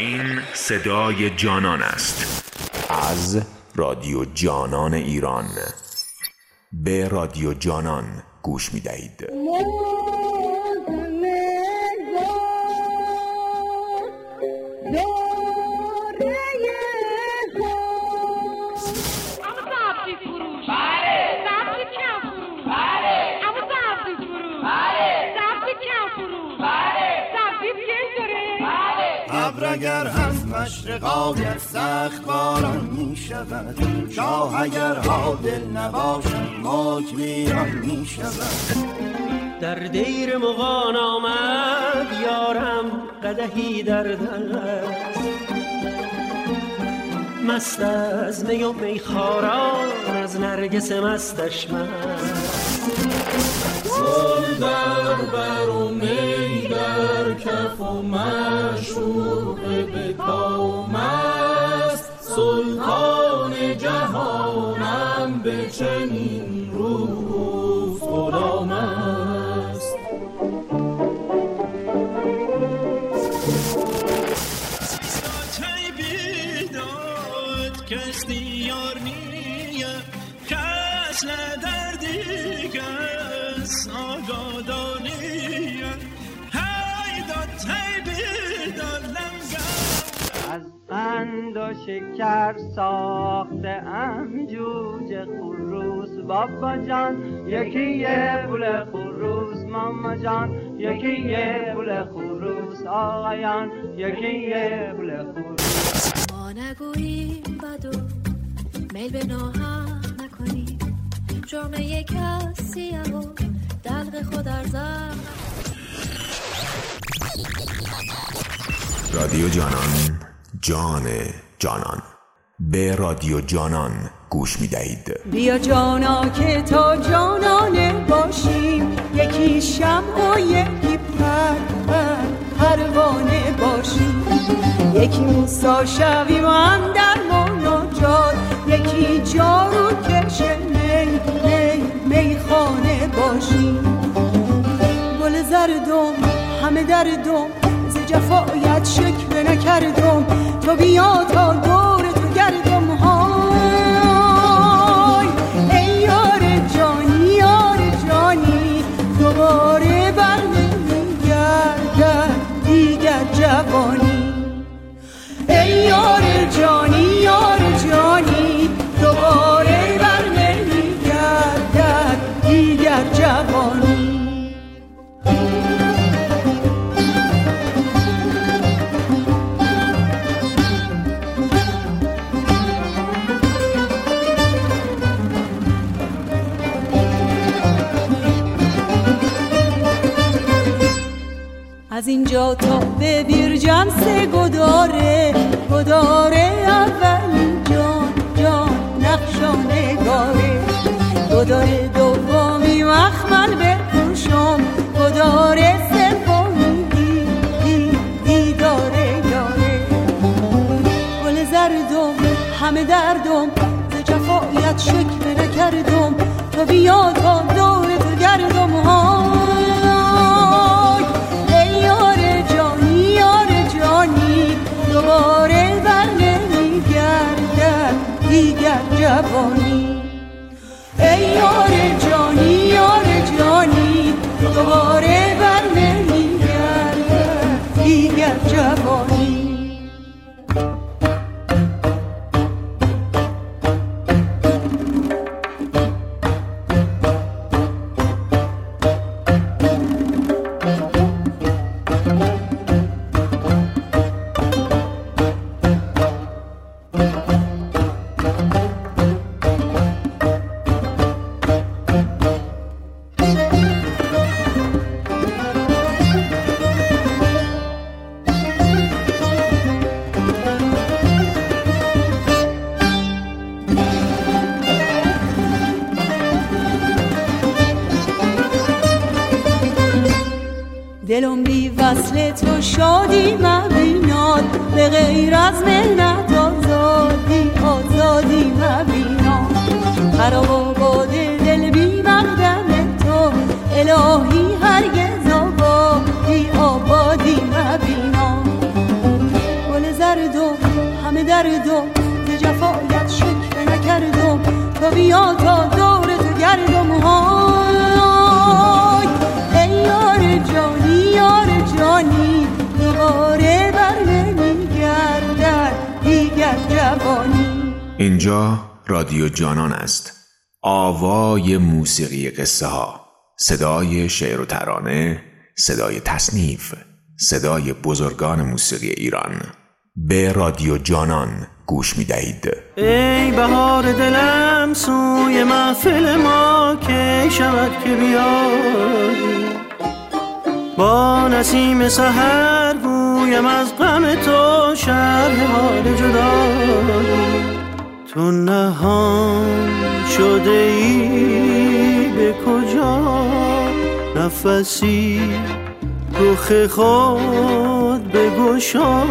این صدای جانان است. از رادیو جانان ایران. به رادیو جانان گوش می دهید آید سخت باران می شود شاه اگر دل نباشد موج ویران می شود در دیر مغان آمد یارم قدهی در دست. مست از می و میخاران از نرگس مستش مست. گل در بر و می در کف و مشوق به pieczeni شکر ساخته ام جوجه خروس. بابا جان یکی یه بول خروس. ماما جان یکی یه بول خروس. آقایان یکی یه بول خروس. ما نگوییم بدو میل به ناهم نکنیم. جامعه کسی و دلق خود ارزم رادیو جانان جان جانان. به رادیو جانان گوش می دهید بیا جانا که تا جانانه باشیم. یکی شم و یکی پر پر پروانه باشیم. یکی موسا شویم و در مناجات یکی جارو کش می می میخانه باشیم. گل زردم همه دردم. جفایت شکر نکردم. تو بیا تا از اینجا تا به بیرجم سه گداره. گداره اول جان جان نقشانه گاره گداره دومی مخمل بپوشم گداره سومی دی دی دیداره یاره گل زردم همه دردم ز جفایت شکر نکردم. تو بیا تا دور تو گردم ها. جوانی. ای یار جانی یار جانی دوباره بر نمیگردد دیگر جوانی. رادیو جانان است. آوای موسیقی قصه ها. صدای شعر و ترانه صدای تصنیف صدای بزرگان موسیقی ایران. به رادیو جانان گوش می دهید. ای بهار دلم سوی محفل ما که شود که بیایی با نسیم سحر گویم از غم تو شرح حال جدایی تو نهان شده ای به کجا؟ نفسی رخ خود بگشا.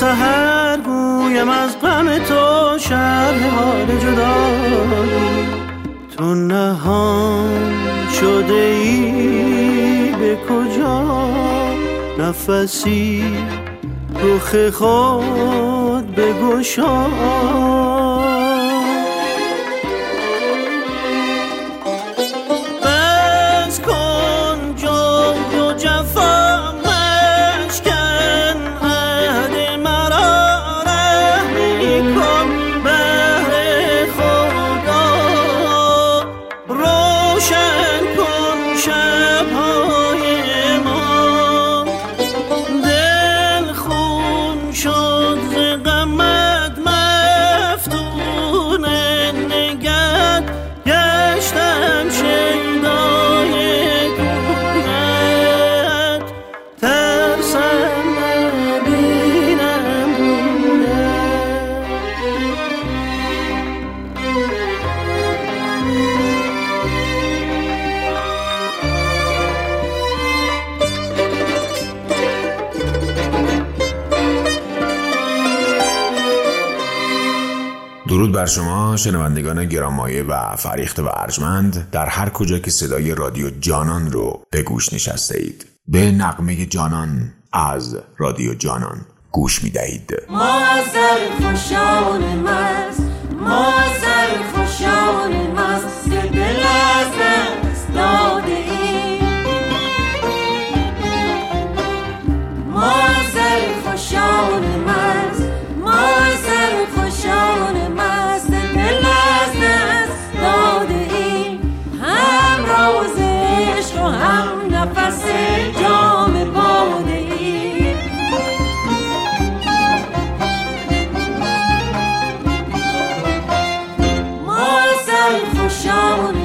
سحر گویم از غم تو شرح حال جدایی تو نهان شده ای به کجا؟ نفسی رخ خود بگشا. شنوندگان گرامایه و فریخت و ارجمند در هر کجا که صدای رادیو جانان رو به گوش نشسته اید. به نقمه جانان از رادیو جانان گوش می دهید ما خوشان مست ما show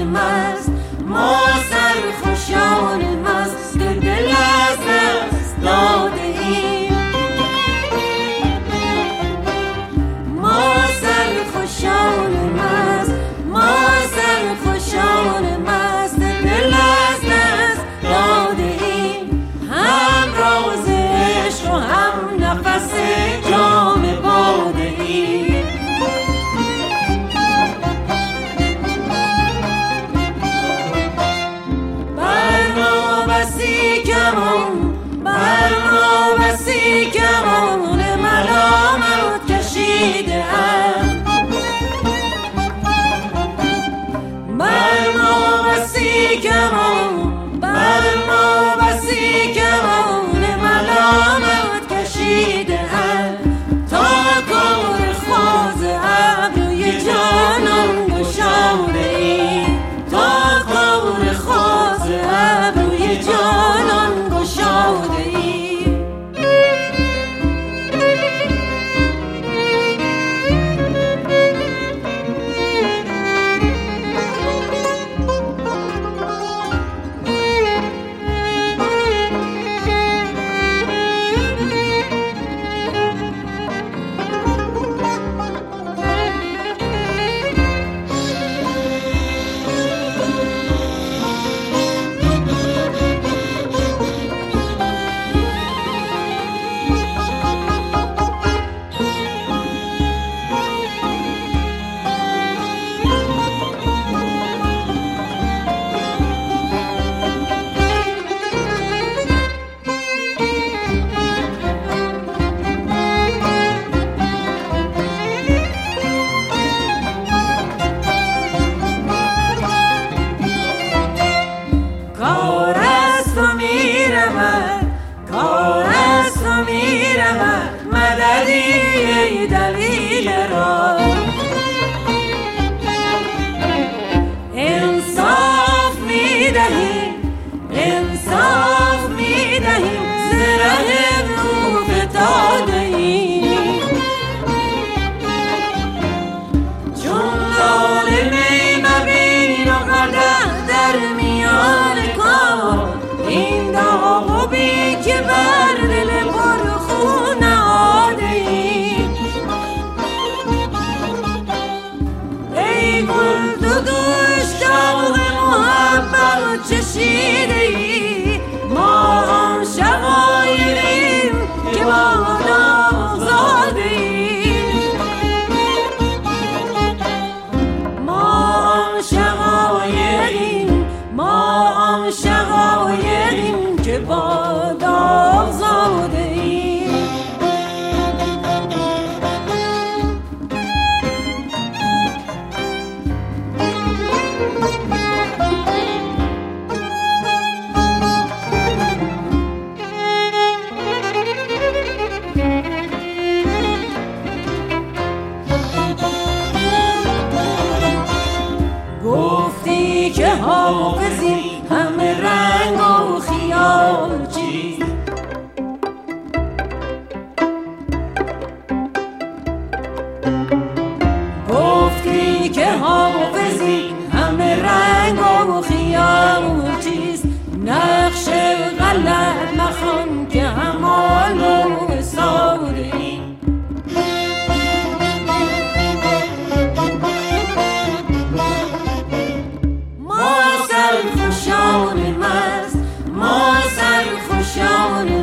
Showing.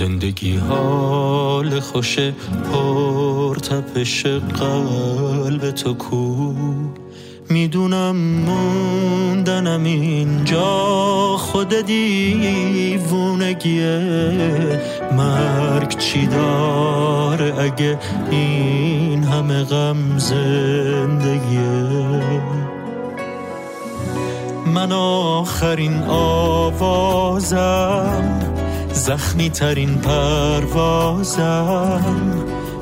زندگی حال خوش پر تپش قلب تو کو. می‌دونم موندنم اینجا خود دیوونگیه مرگ چی داره اگه این همه غم زندگیه من آخرین آوازم زخمی ترین پروازم.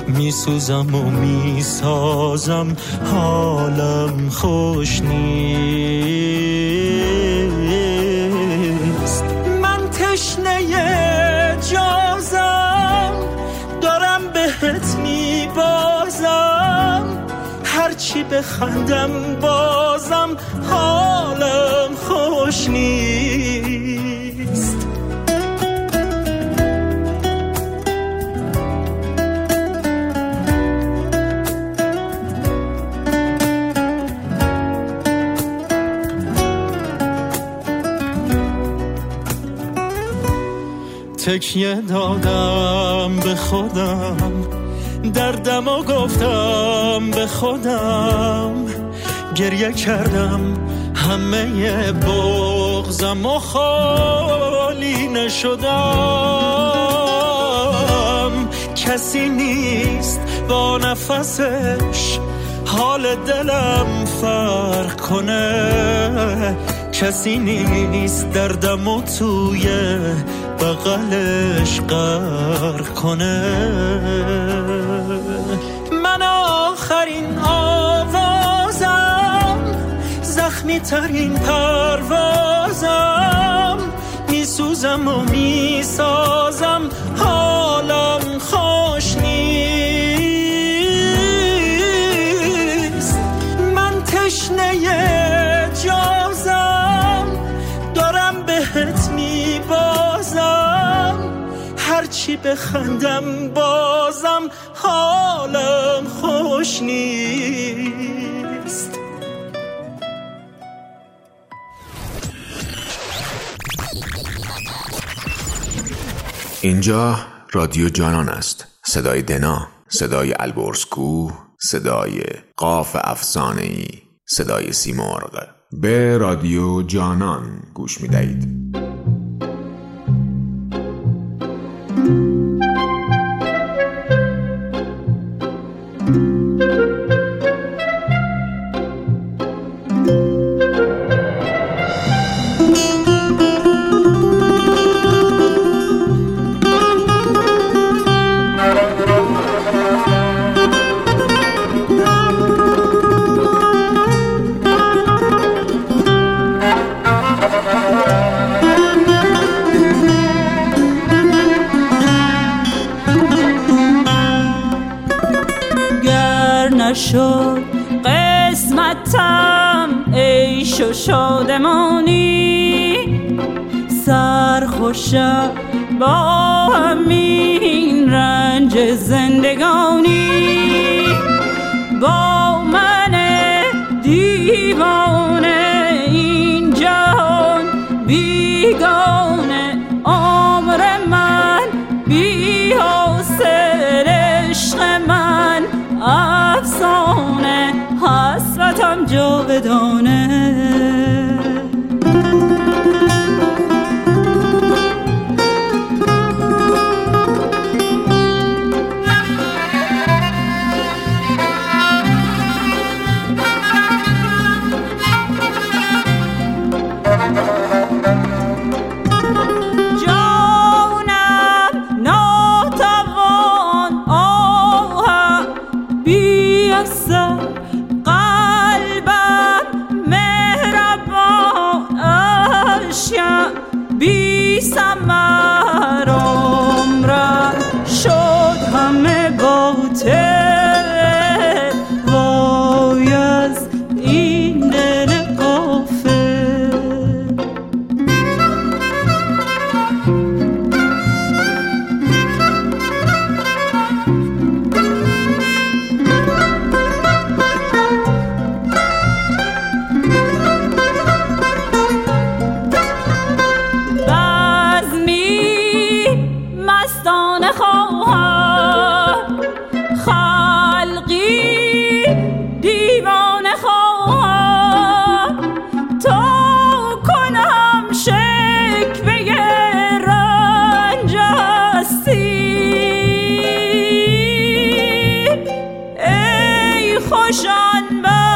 میسوزم و می‌سازم. حالم خوش نیست. من تشنه جازم. دارم بهت می بازم هر هرچی بخندم بازم. حالم خوش نیست. تکیه دادم به خودم. دردم و گفتم به خودم. گریه کردم همه بغزم و خالی نشدم. کسی نیست با نفسش حال دلم فرق کنه. کسی نیست دردم و توی بغلش غرق کنه. من آخرین آوازم زخمی ترین پروازم. میسوزم و می‌سازم حالم خوش بخندم بازم حالم خوش نیست. اینجا رادیو جانان است. صدای دنا صدای البرزکو صدای قاف افسانه ای صدای سیمرغ. به رادیو جانان گوش می دهید گر نشد قسمتم عیش و شادمانی. سرخوشم با همین رنج زندگانی. با من دیوانه این جهان بیگانه. حسرتم جاودانه. خوشان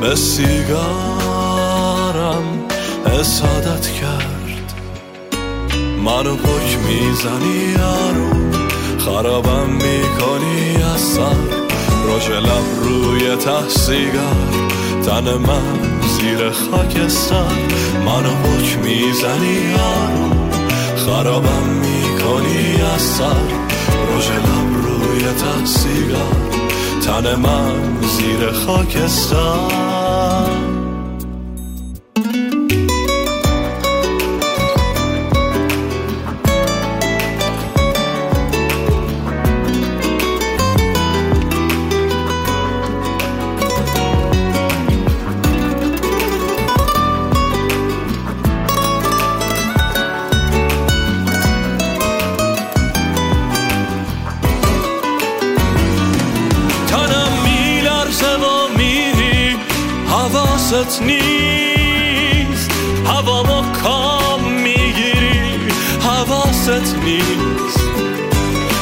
به سیگارم حسادت کرد. منو پک می‌زنی یارو خرابم می‌کنی از سر. روش لب روی ته سیگار تن من زیر خاکستر منو پک می‌زنی یارو خرابم می‌کنی از سر. روش لب روی ته سیگار تن من زیر خاکستر تنم حواست نیست. هوامو کام می‌گیری. حواست نیست.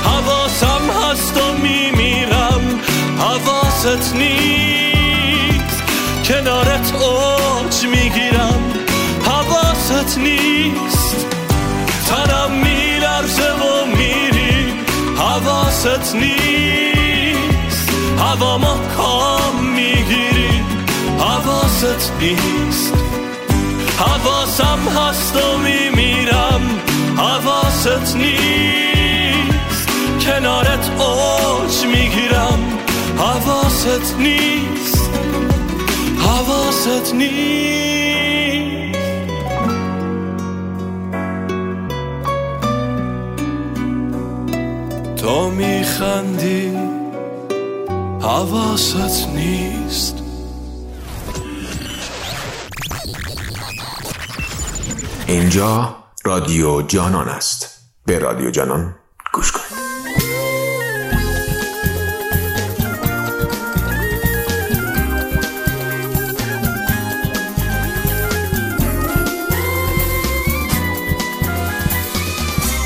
حواسم هست و میمیرم. حواست نیست. کنارت اوج می‌گیرم. حواست نیست. تنم میلرزه و میری. حواست نیست. هوامو کام می‌گیری حواست نیست. حواسم هست و میمیرم. حواست نیست. کنارت اوج می‌گیرم. حواست نیست. حواست نیست. تو میخندی. حواست نیست. اینجا رادیو جانان است. به رادیو جانان گوش کنید.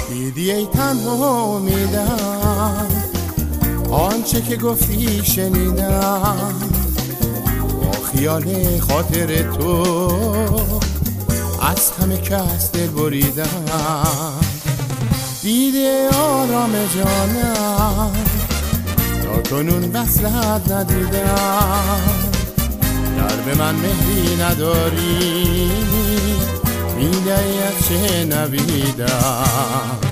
دیدی ای تنها میدم آنچه که گفتی شنیدم. با خیال خاطر تو. از همه کس دل بریدم. دیده آرام جانم. تا کنون وصلت ندیدم. در به من مهری نداری. می‌دهی از چه نبیدم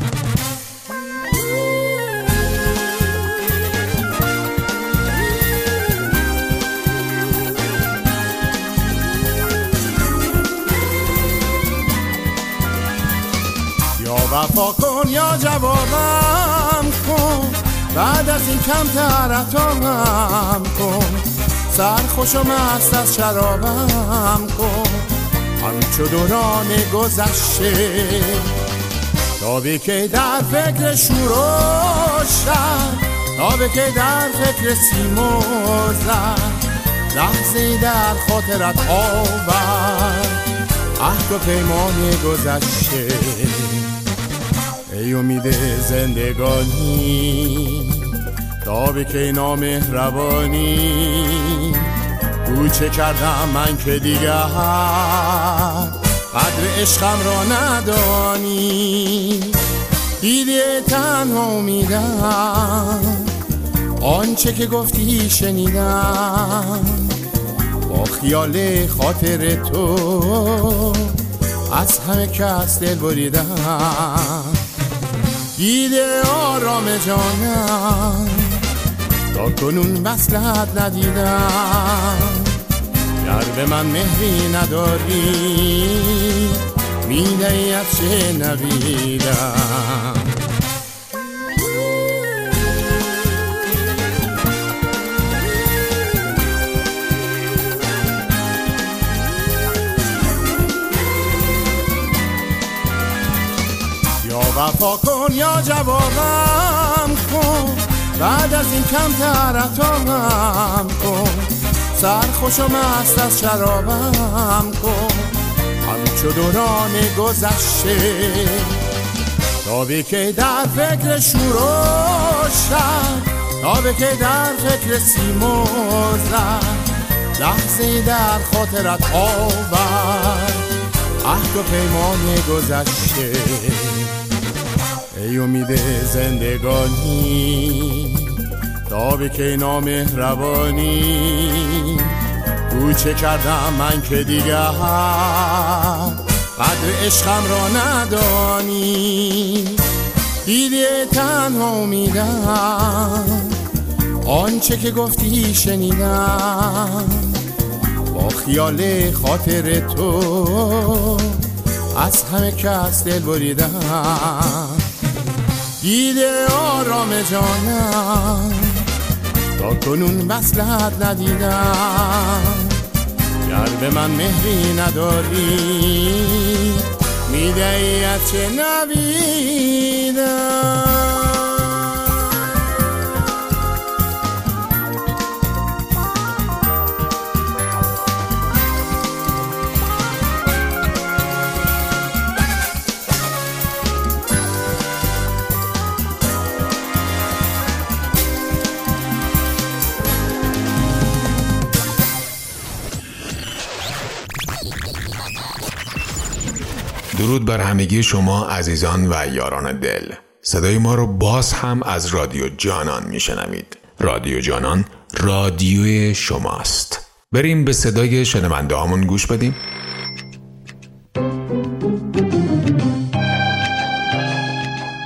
وفا کن یا جوابم کن. بعد از این کمتر عطامم کن. سرخوش و مست از شرابم کن. همچو دوران گذشته. تا که در فکر شور و تا که در فکر سیم و زر لحظه در خاطرت آورد. عهد و پیمان گذشته. ای امید زندگانی. تا به که نامهربانی کوچه کردم من که دیگر قدر عشقم را ندانی. دیده تنها امیدم آنچه که گفتی شنیدم. با خیال خاطر تو از همه کس دل بریدم. دیده آرام جانم. تا کنون وصلت ندیدم. گر به من مهری نداری. می‌دهی از چه نویدم. وفا کن یا جوابم کن. بعد از این کم ترتابم کن. سرخوش و مست از شرابم کن. همچو دوران گذشته. تابی که در فکر شور و شر تابی که در فکر سیمرغ زد لحظه در خاطرت آور. عهد و پیمان گذشته. ای امید زندگانی. تابی که نامهربانی کوچه کردم من که دیگر قدر عشقم را ندانی. دیده تنها امیدم. آنچه که گفتی شنیدم. با خیال خاطر تو از همه کس دل بریدم. دیده آرام جانم. تا کنون وصلت ندیدم. گر به من مهری نداری می‌دهی از چه نویدم. درود بر همگی شما عزیزان و یاران دل. صدای ما رو باز هم از رادیو جانان میشنوید. رادیو جانان رادیوی شماست. بریم به صدای شنونده هامون گوش بدیم.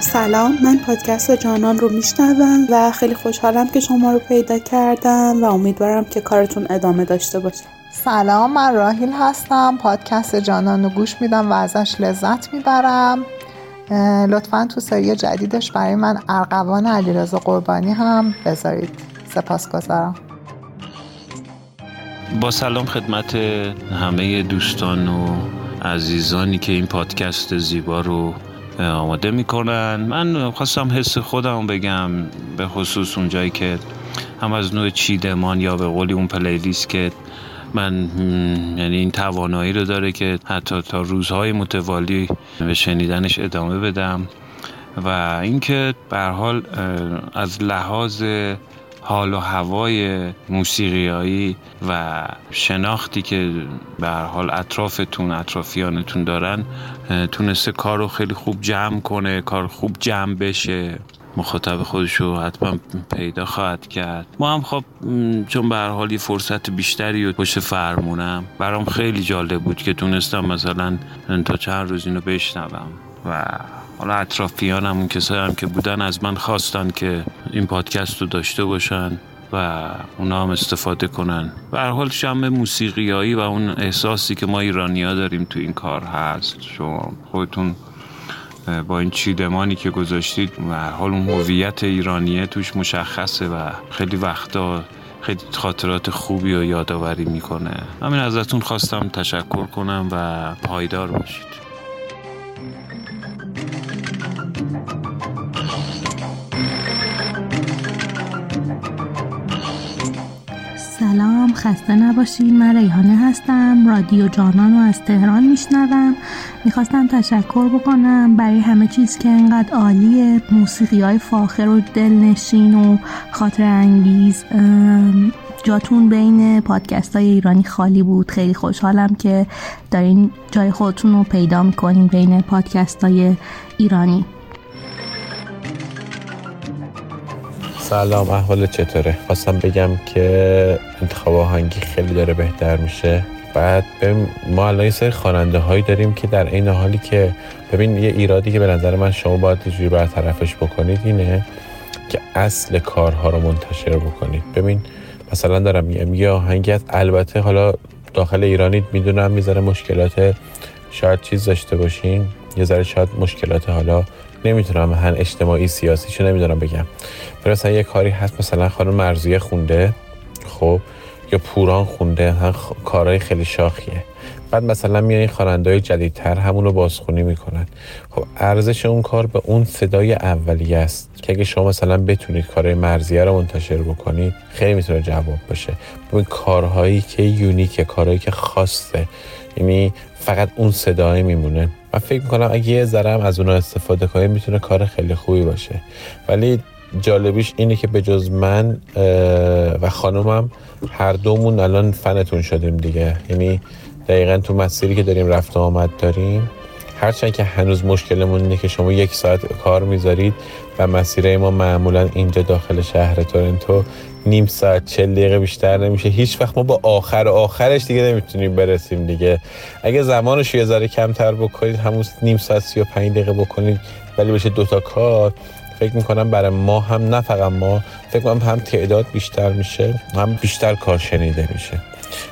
سلام من پادکست جانان رو میشنوم و خیلی خوشحالم که شما رو پیدا کردم و امیدوارم که کارتون ادامه داشته باشه. سلام من راهیل هستم. پادکست جانان رو گوش میدم و ازش لذت می‌برم. لطفا تو سری جدیدش برای من ارقوان علیرضا قربانی هم بذارید. سپاسگزارم با سلام خدمت همه دوستان و عزیزانی که این پادکست زیبا رو آماده می‌کنن. من خواستم حس خودم بگم به خصوص اونجایی که هم از نوع چیدمان یا به قولی اون پلیلیست که من یعنی این توانایی رو داره که حتی تا روزهای متوالی به شنیدنش ادامه بدم و اینکه به حال از لحاظ حال و هوای موسیقیایی و شناختی که به حال اطرافتون اطرافیانتون دارن تونسته کار رو خیلی خوب جمع کنه کار خوب جمع بشه. مخاطب خودش رو حتما پیدا خواهد کرد. ما هم خب چون به هر حال یه فرصت بیشتری و پشت فرمونم برام خیلی جالب بود که تونستم مثلا تا چند روز اینو بشنوم. و حالا اطرافیانم اون کسایی هم که بودن از من خواستن که این پادکست رو داشته باشن و اونا هم استفاده کنن. به هر حال شم موسیقیایی و اون احساسی که ما ایرانیا داریم تو این کار هست. شما خودتون با این چیدمانی که گذاشتید و حال اون هویت ایرانیه توش مشخصه و خیلی وقتا خیلی خاطرات خوبی و یادآوری می‌کنه. همین ازتون خواستم تشکر کنم و پایدار باشید. سلام خسته نباشین من ریحانه هستم. رادیو جانان رو از تهران میشنوم. می‌خواستم تشکر بکنم برای همه چیز که انقدر عالیه موسیقی های فاخر و دلنشین و خاطر انگیز جاتون بین پادکست های ایرانی خالی بود. خیلی خوشحالم که دارین جای خودتون رو پیدا می‌کنین بین پادکست های ایرانی. سلام احوال چطوره؟ خواستم بگم که انتخاب آهنگی خیلی داره بهتر میشه. بعد ما الان یه سری خواننده هایی داریم که در این حالی که ببین یه ایرادی که به نظر من شما باید یه برطرفش بکنید اینه که اصل کارها رو منتشر بکنید. ببین مثلا دارم میگم یه البته حالا داخل ایرانی می‌دونم می‌ذاره مشکلات شاید چیز داشته باشین. یه ذره شاید مشکلات حالا نمی‌تونم هن اجتماعی سیاسیشو نمی‌دونم بگم. مثلا یه کاری هست مثلا خانم مرزیه خونده. خب یا پوران خونده هم کارهای خیلی شاخیه. بعد مثلا میان این جدیدتر همون رو بازخونی می‌کنن. خب ارزش اون کار به اون صدای اولیه است که اگه شما مثلا بتونید کارهای مرزیه رو منتشر بکنید خیلی می‌تونه جواب باشه. این کارهایی که یونیکه کارهایی که خاصه. یعنی فقط اون صدای میمونه. من فکر می‌کنم اگه یه ذره از اونها استفاده کنید می‌تونه کار خیلی خوبی باشه. ولی جالبیش اینه که به جز من و خانومم هر دومون الان فنتون شدیم دیگه. یعنی دقیقا تو مسیری که داریم رفت و آمد داریم هرچند که هنوز مشکلمون اینه که شما یک ساعت کار می‌ذارید و مسیره ما معمولا اینجا داخل شهر تورنتو نیم ساعت چل دقیقه بیشتر نمیشه. هیچ وقت ما با آخر آخرش دیگه نمی‌تونیم برسیم دیگه. اگه زمانش یه ذره کمتر بکنید همون نیم ساعت سی و پنج دقیقه بکنید ولی بشه دوتا کار. فکر می‌کنم برای ما هم نه فقط ما فکر کنم هم تعداد بیشتر میشه هم بیشتر کار شنیده میشه.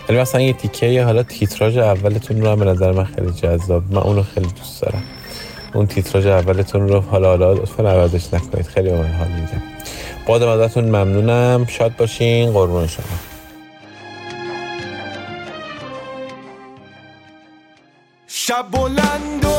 ولی مثلا یه تیکه حالا تیتراژ اولتون رو هم به نظر من خیلی جذاب. من اونو خیلی دوست دارم. اون تیتراژ اولتون رو حالا حالا لطفا عوضش نکنید. خیلی به من حال میده بادم ازتون ممنونم. شاد باشین. قربون شما. شب بلند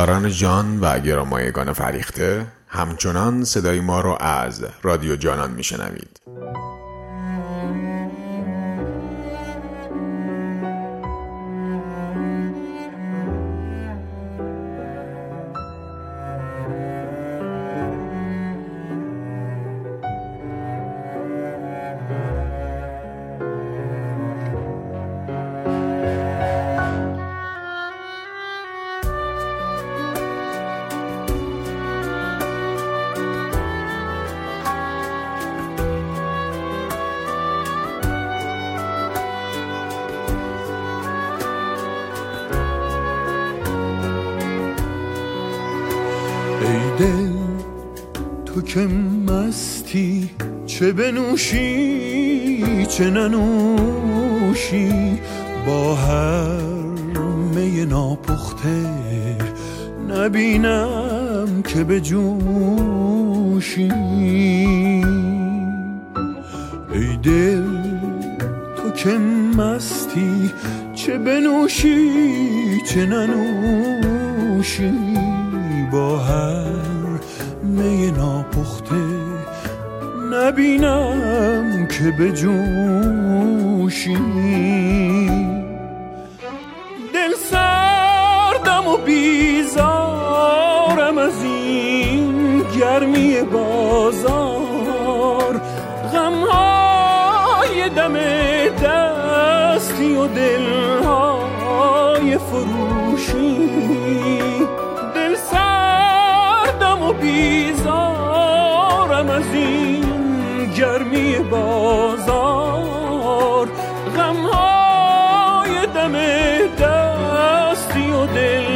یاران جان و گرامایگان فریخته همچنان صدای ما رو از رادیو جانان میشنوید. که مستی چه بنوشی چه ننوشی؟ با هر می ناپخته نبینم که به جوشی. ای دل تو که مستی چه بنوشی چه ننوشی؟ با هر نبینم که به جوشی. دل سردم و بیزارم از این گرمی بازار. غمهای دم دستی و دلهای فروشی. دل سردم و بیزارم از این گرمی بازار غمهای دم دستی و دلهای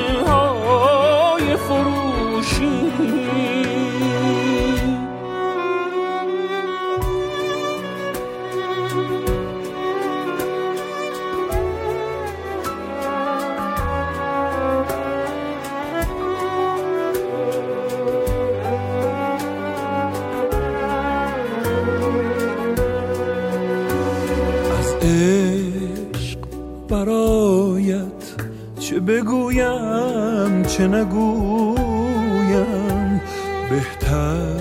چه نگویم؟ بهتر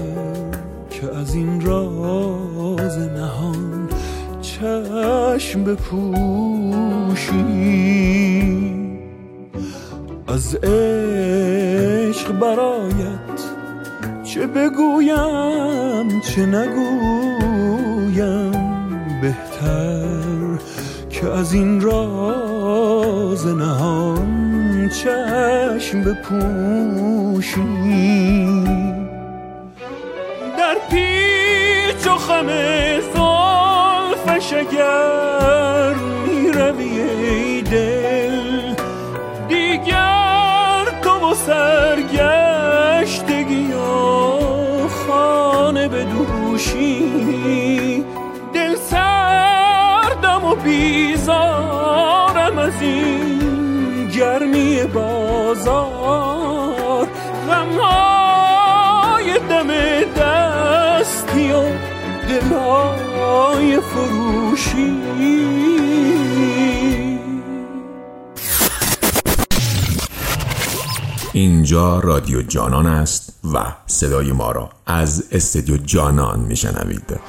که از این راز نهان چشم بپوشی. از عشق برایت چه بگویم چه نگویم؟ بهتر که از این راز نهان چشم بپوشی. در پیچ و خم زلفش اگر می‌روی ای دل. دیگر تو و سرگشتگی و خانه بدوشی. دل سردم و بیزارم از این گرمی بازار غمهای دم دستی و دلهای فروشی. اینجا رادیو جانان است و صدای ما را از استدیو جانان میشنوید.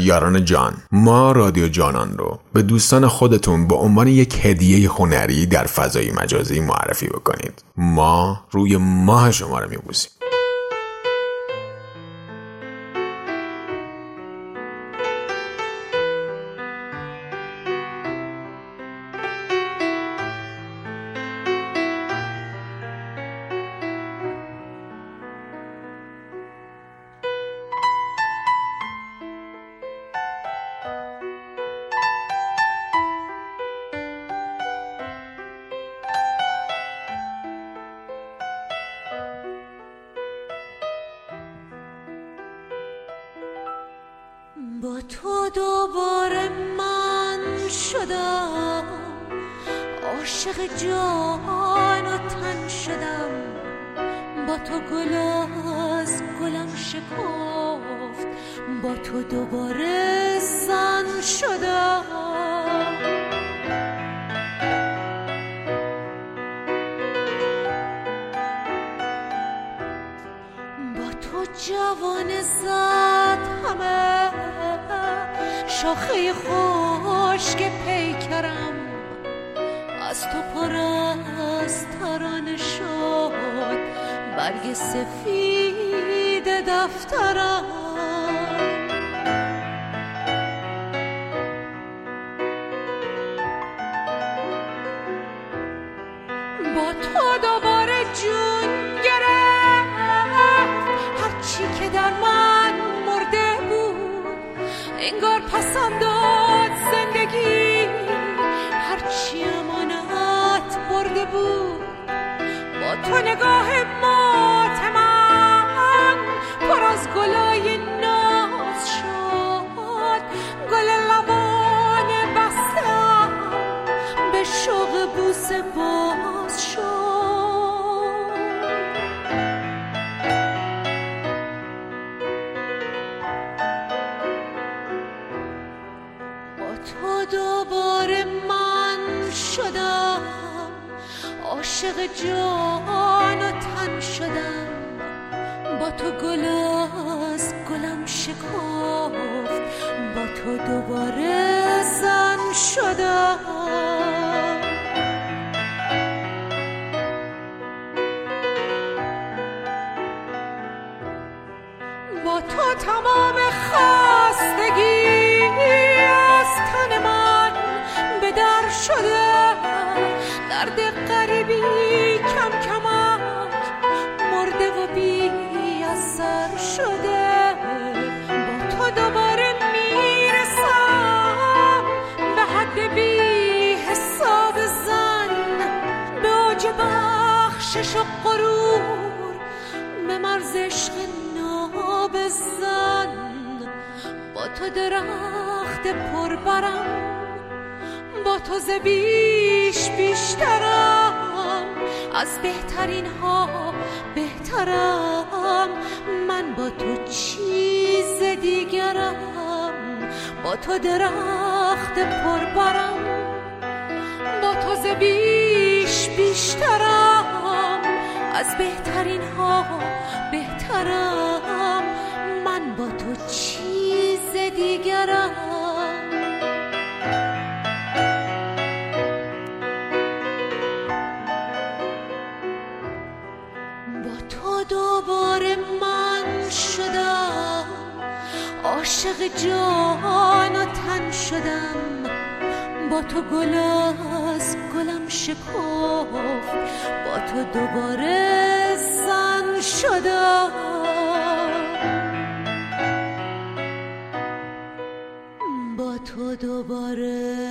یاران جان ما رادیو جانان رو به دوستان خودتون به عنوان یک هدیه هنری در فضای مجازی معرفی بکنید. ما روی ماه شما رو میبوسیم. با تو دوباره من شدم. عاشق جان و تن شدم. با تو گل از گلم شکفت. با تو دوباره زن شدم. با تو جوان زد همه. شاخه خشک پیکرم. از تو پر از ترانه شد برگ سفید دفترم. تو نگاه مات پر از گلای ناز شد. گل لبان بستم به شوق بوسه باز شد. با تو دوباره من شدم عاشق جان. شکفت با تو دوباره زن شدم. با تو تمام خستگی از تن من به در شده بخشش و غرور به مرز عشق نابزن با تو درخت پربرم با تو ز بیش بیشترم. از بهترین ها بهترم. من با تو چیز دیگرم. با تو درخت پربرم با تو ز از بهترین ها بهترم. من با تو چیز دیگرم. با تو دوباره من شدم. عاشق جان و تن شدم. با تو گلم شکفت. با تو دوباره زن شدم. با تو دوباره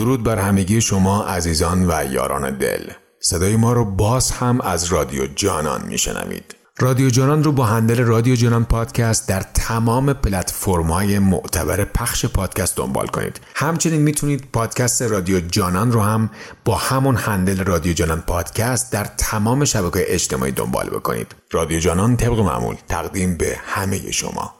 درود بر همگی شما عزیزان و یاران دل صدای ما رو باز هم از رادیو جانان میشنوید رادیو جانان رو با هندل رادیو جانان پادکست در تمام پلتفرم‌های معتبر پخش پادکست دنبال کنید. همچنین می‌تونید پادکست رادیو جانان رو هم با همون هندل رادیو جانان پادکست در تمام شبکه اجتماعی دنبال بکنید. رادیو جانان طبق معمول تقدیم به همه شما.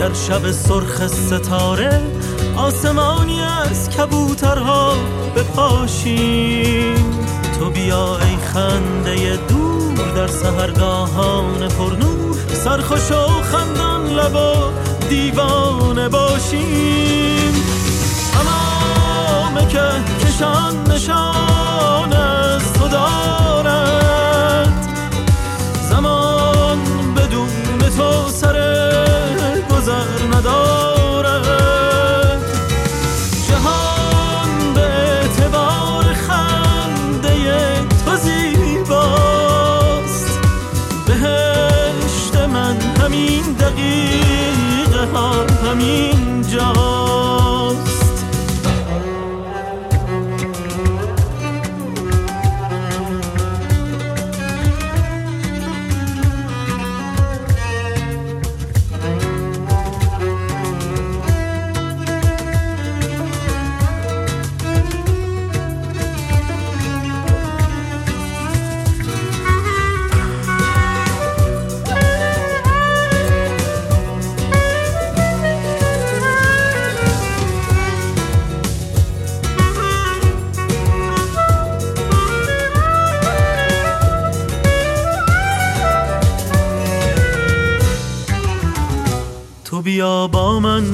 در شب سرخ ستاره آسمانی از کبوترها بپاشیم. تو بیا ای خنده دور در سهرگاهان پرنور سرخوش و خندان لبا دیوانه باشیم. تمام که کشان نشان از تو دارد گذر ندارد. جهان به اعتبار خنده تو زیباست. بهشت من همین دقیقه ها همین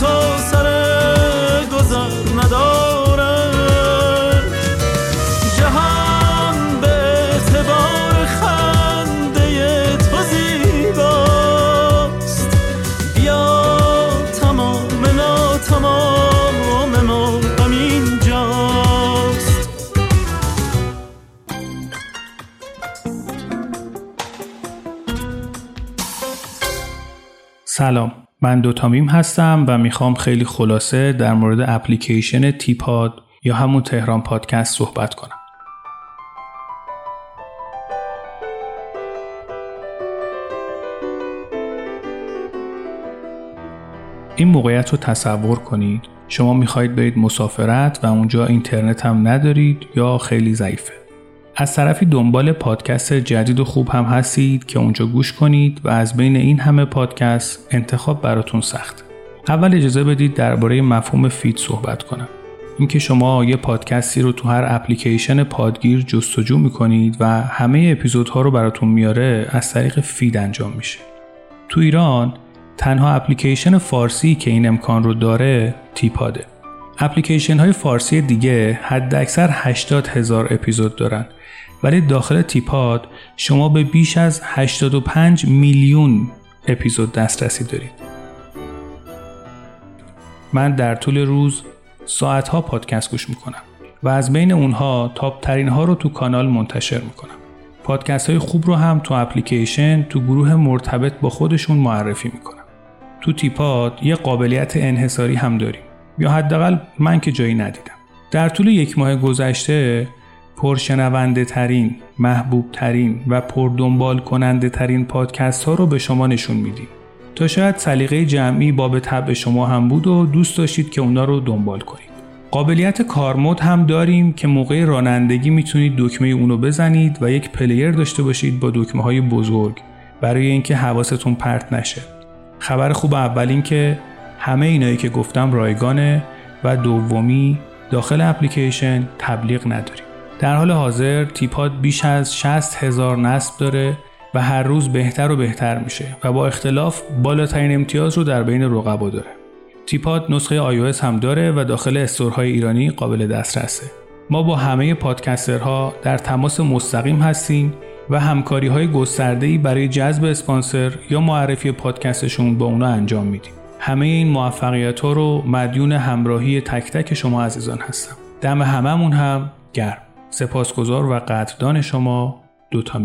تو سر گذر ندارد جهان به اعتبار خنده تو زیباست. بیا تمام ناتمام ما همین جاست سلام. من دوتامیم هستم و می‌خوام خیلی خلاصه در مورد اپلیکیشن تیپاد یا همون تهران پادکست صحبت کنم. این موقعیت رو تصور کنید. شما می‌خواهید برید مسافرت و اونجا اینترنت هم ندارید یا خیلی ضعیفه. از طرفی دنبال پادکست جدید و خوب هم هستید که اونجا گوش کنید و از بین این همه پادکست انتخاب براتون سخت. اول اجازه بدید درباره مفهوم feed صحبت کنم. اینکه شما یه پادکستی رو تو هر اپلیکیشن پادگیر جستجو می‌کنید و همه اپیزودها رو براتون میاره از طریق feed انجام میشه. تو ایران تنها اپلیکیشن فارسی که این امکان رو داره تیپاده. اپلیکیشن های فارسی دیگه حد اکثر 80 هزار اپیزود دارن ولی داخل تیپاد شما به بیش از 85 میلیون اپیزود دسترسی دارید. من در طول روز ساعتها پادکست گوش می‌کنم و از بین اونها تاپ ترین ها رو تو کانال منتشر می‌کنم. پادکست های خوب رو هم تو اپلیکیشن تو گروه مرتبط با خودشون معرفی می‌کنم. تو تیپاد یه قابلیت انحصاری هم داریم. یا حداقل من که جایی ندیدم. در طول یک ماه گذشته پرشنونده ترین، محبوب ترین و پردنبال کننده ترین پادکست ها رو به شما نشون میدیم تا شاید سلیقه جمعی باب طبع شما هم بود و دوست داشتید که اونا رو دنبال کنید. قابلیت کارمود هم داریم که موقع رانندگی می‌تونید دکمه اونو بزنید و یک پلیر داشته باشید با دکمه های بزرگ برای اینکه حواستون پرت نشه. خبر خوب اول این که همه اینایی که گفتم رایگانه و دومی داخل اپلیکیشن تبلیغ نداریم. در حال حاضر تیپاد بیش از 60 هزار نصب داره و هر روز بهتر و بهتر میشه و با اختلاف بالاترین امتیاز رو در بین رقبا داره. تیپاد نسخه iOS هم داره و داخل استورهای ایرانی قابل دسترسه. ما با همه پادکسترها در تماس مستقیم هستیم و همکاری های گسترده برای جذب اسپانسر یا معرفی پادکستشون با اونا انجام میدیم. همه این موفقیت ها رو مدیون همراهی تک تک شما عزیزان هستم. دم هممون هم گرم. سپاسگزار و قدردان شما دوتا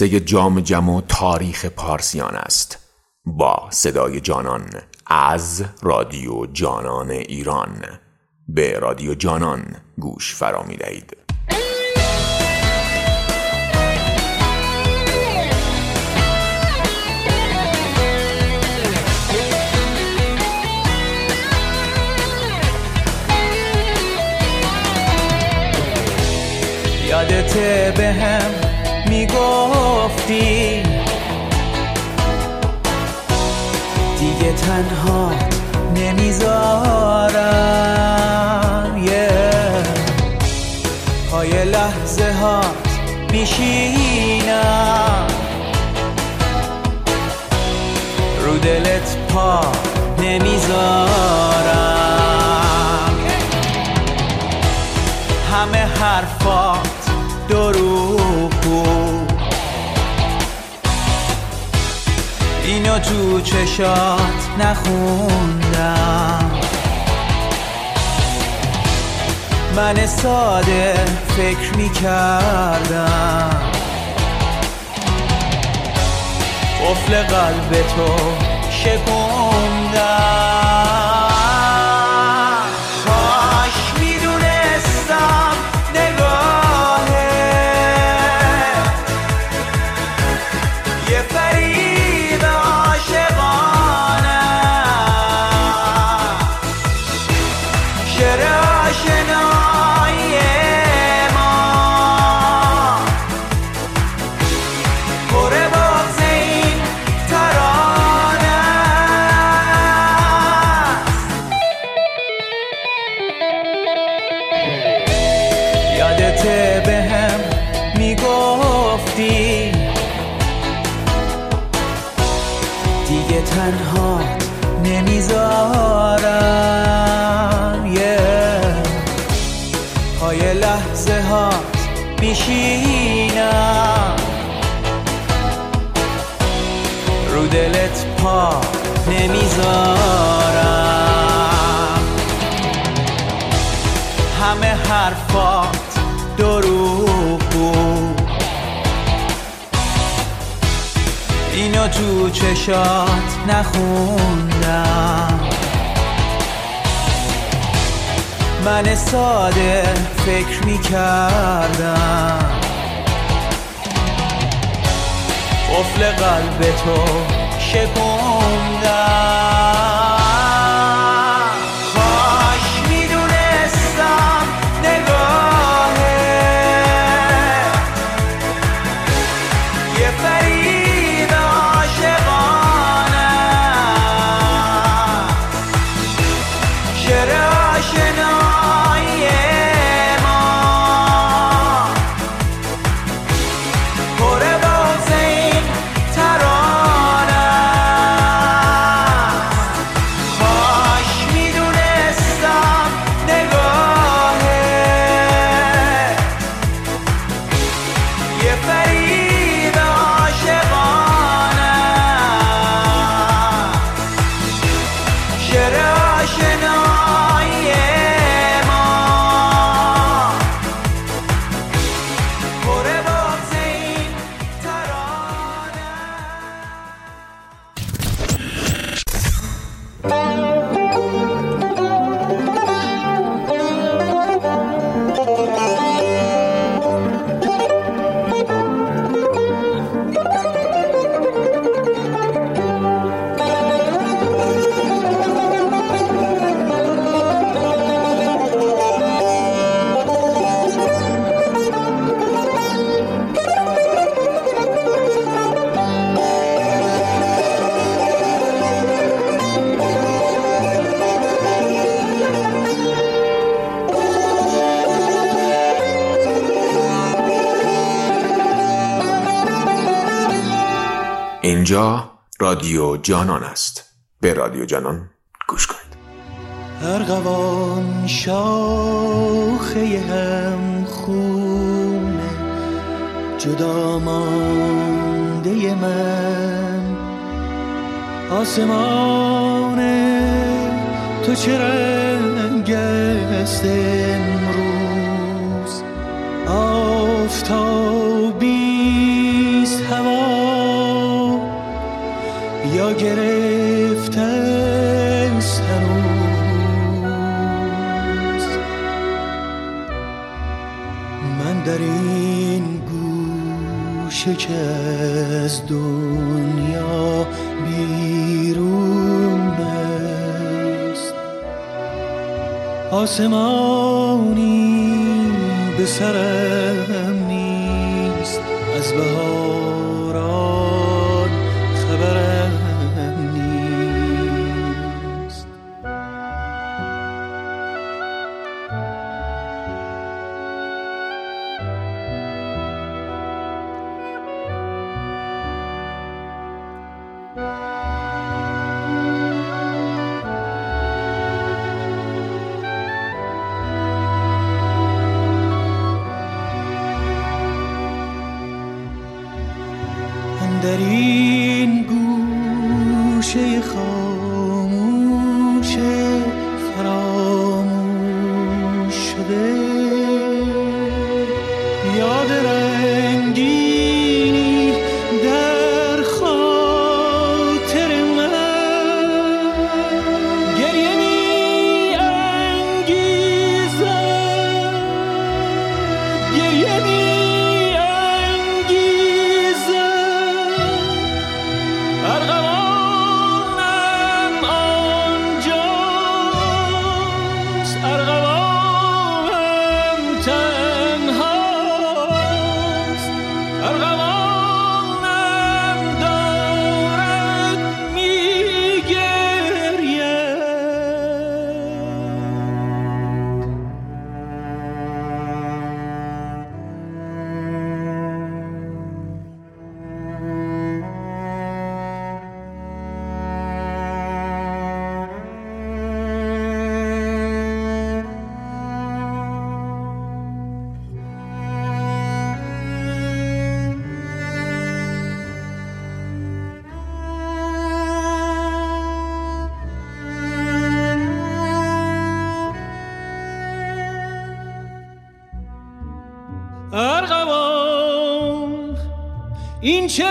قصه جام جم و تاریخ پارسیان است با صدای جانان از رادیو جانان ایران به رادیو جانان گوش فرا می دهید. یادت به هم می‌گفتی دیگه تنها نمی‌ذارم. Yeah. پای لحظه هات میشینم. رو دلت پا نمی‌ذارم. همه حرفات اینو تو چشات نخوندم. من ساده فکر می‌کردم. قفل قلب تو شکوندم. چشات نخوندم. من ساده فکر می‌کردم. قفل قلب تو شکوندم. جانان است. به رادیو جانان گوش کنید. ارغوان شاخه هم خونه جدا مانده من. آسمان تو چه رنگ است امروز؟ آفتابیست از دنیا بیرون است. آسمانی به سرم این چه